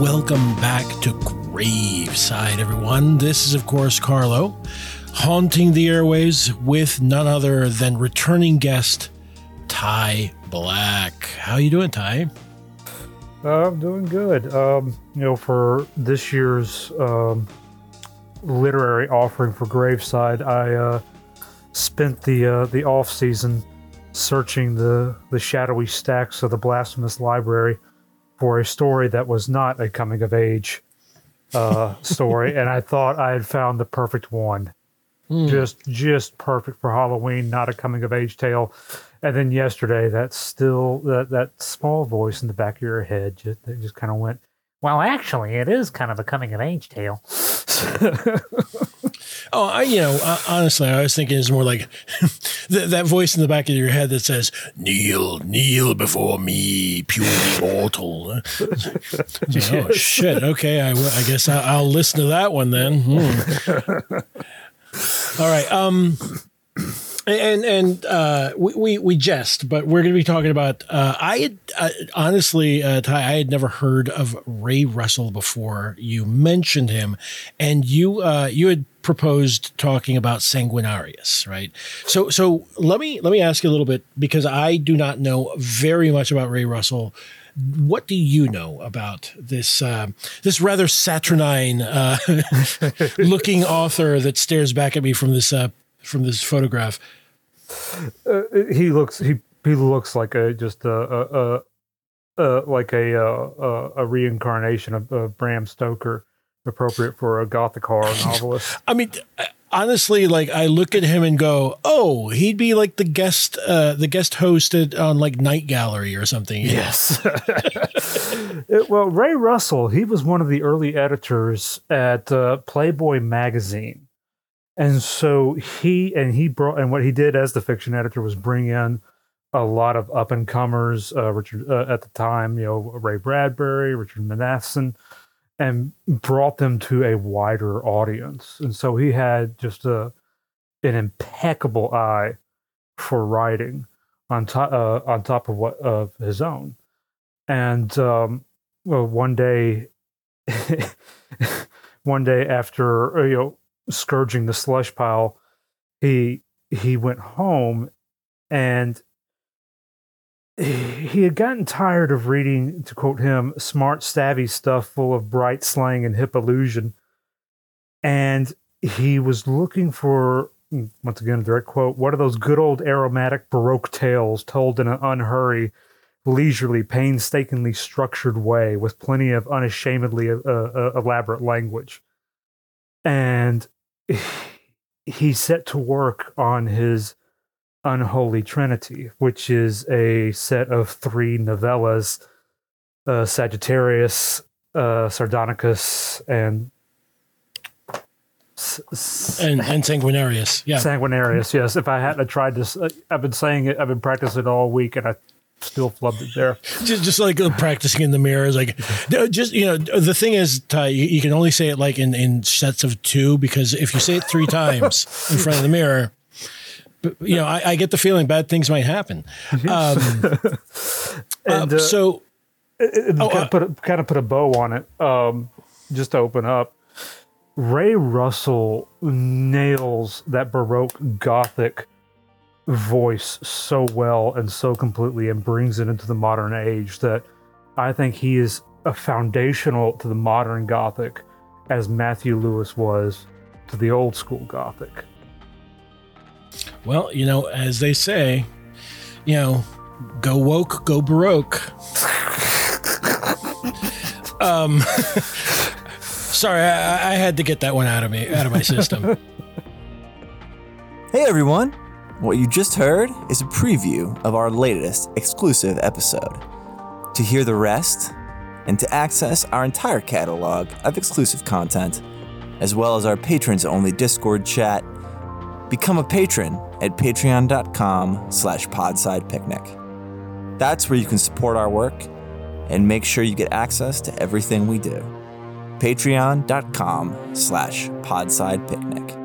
welcome back to Graveside, everyone. This is, of course, Carlo, haunting the airways with none other than returning guest Tai Black. How you doing, Tai? I'm doing good. Um, you know, for this year's um, literary offering for Graveside, I uh, spent the uh, the off season searching the the shadowy stacks of the blasphemous library for a story that was not a coming of age uh, story, and I thought I had found the perfect one. Hmm. Just just perfect for Halloween, not a coming of age tale. And then yesterday, that still that that small voice in the back of your head just that just kind of went, "Well, actually, it is kind of a coming of age tale." Oh, I, you know, uh, honestly, I was thinking it's more like that, that voice in the back of your head that says, "Kneel, kneel before me, pure mortal." oh shit! Okay, I, I guess I, I'll listen to that one then. Hmm. All right. Um, and and uh, we, we we jest, but we're going to be talking about. Uh, I had uh, honestly, uh, Tai, I had never heard of Ray Russell before. You mentioned him, and you uh, you had proposed talking about Sanguinarius, right? So so let me let me ask you a little bit because I do not know very much about Ray Russell. What do you know about this uh, this rather saturnine uh, looking author that stares back at me from this uh, from this photograph? Uh, he looks he he looks like a just a a, a, like a, a a reincarnation of, of Bram Stoker, appropriate for a gothic horror novelist. I mean, honestly, like I look at him and go, "Oh, he'd be like the guest, uh, the guest hosted on like Night Gallery or something." Yes. It- well, Ray Russell, he was one of the early editors at uh, Playboy magazine. And so he and he brought and what he did as the fiction editor was bring in a lot of up and comers, uh, Richard uh, at the time, you know, Ray Bradbury, Richard Matheson, and brought them to a wider audience. And so he had just a an impeccable eye for writing on top uh, on top of what of his own. And um, well, one day, one day after uh, you know scourging the slush pile, he he went home, and he had gotten tired of reading, to quote him, smart, savvy stuff full of bright slang and hip illusion, and he was looking for once again a direct quote what are those good old aromatic baroque tales told in an unhurry, leisurely painstakingly structured way with plenty of unashamedly uh, uh, elaborate language? And he set to work on his unholy trinity which is a set of three novellas uh, sagittarius uh, sardonicus and s- s- and and Sanguinarius, yeah. Sanguinarius, yes. If I hadn't tried this, uh, I've been saying it, I've been practicing it all week, and I still flubbed it there. just, just like uh, practicing in the mirror is like just you know the thing is Tai, you, you can only say it like in in sets of two because if you say it three times in front of the mirror you know I, I get the feeling bad things might happen um, And uh, uh, so and oh, kind, uh, of put a, kind of put a bow on it, um, just to open up. Ray Russell nails that Baroque Gothic voice so well and so completely, and brings it into the modern age that I think he is a foundational to the modern Gothic, as Matthew Lewis was to the old school Gothic. Well you know as they say you know go woke go baroque um sorry I, I had to get that one out of me out of my system Hey everyone! What you just heard is a preview of our latest exclusive episode. To hear the rest and to access our entire catalog of exclusive content, as well as our patrons only Discord chat, become a patron at patreon.com slash podsidepicnic. That's where you can support our work and make sure you get access to everything we do. Patreon.com slash podsidepicnic.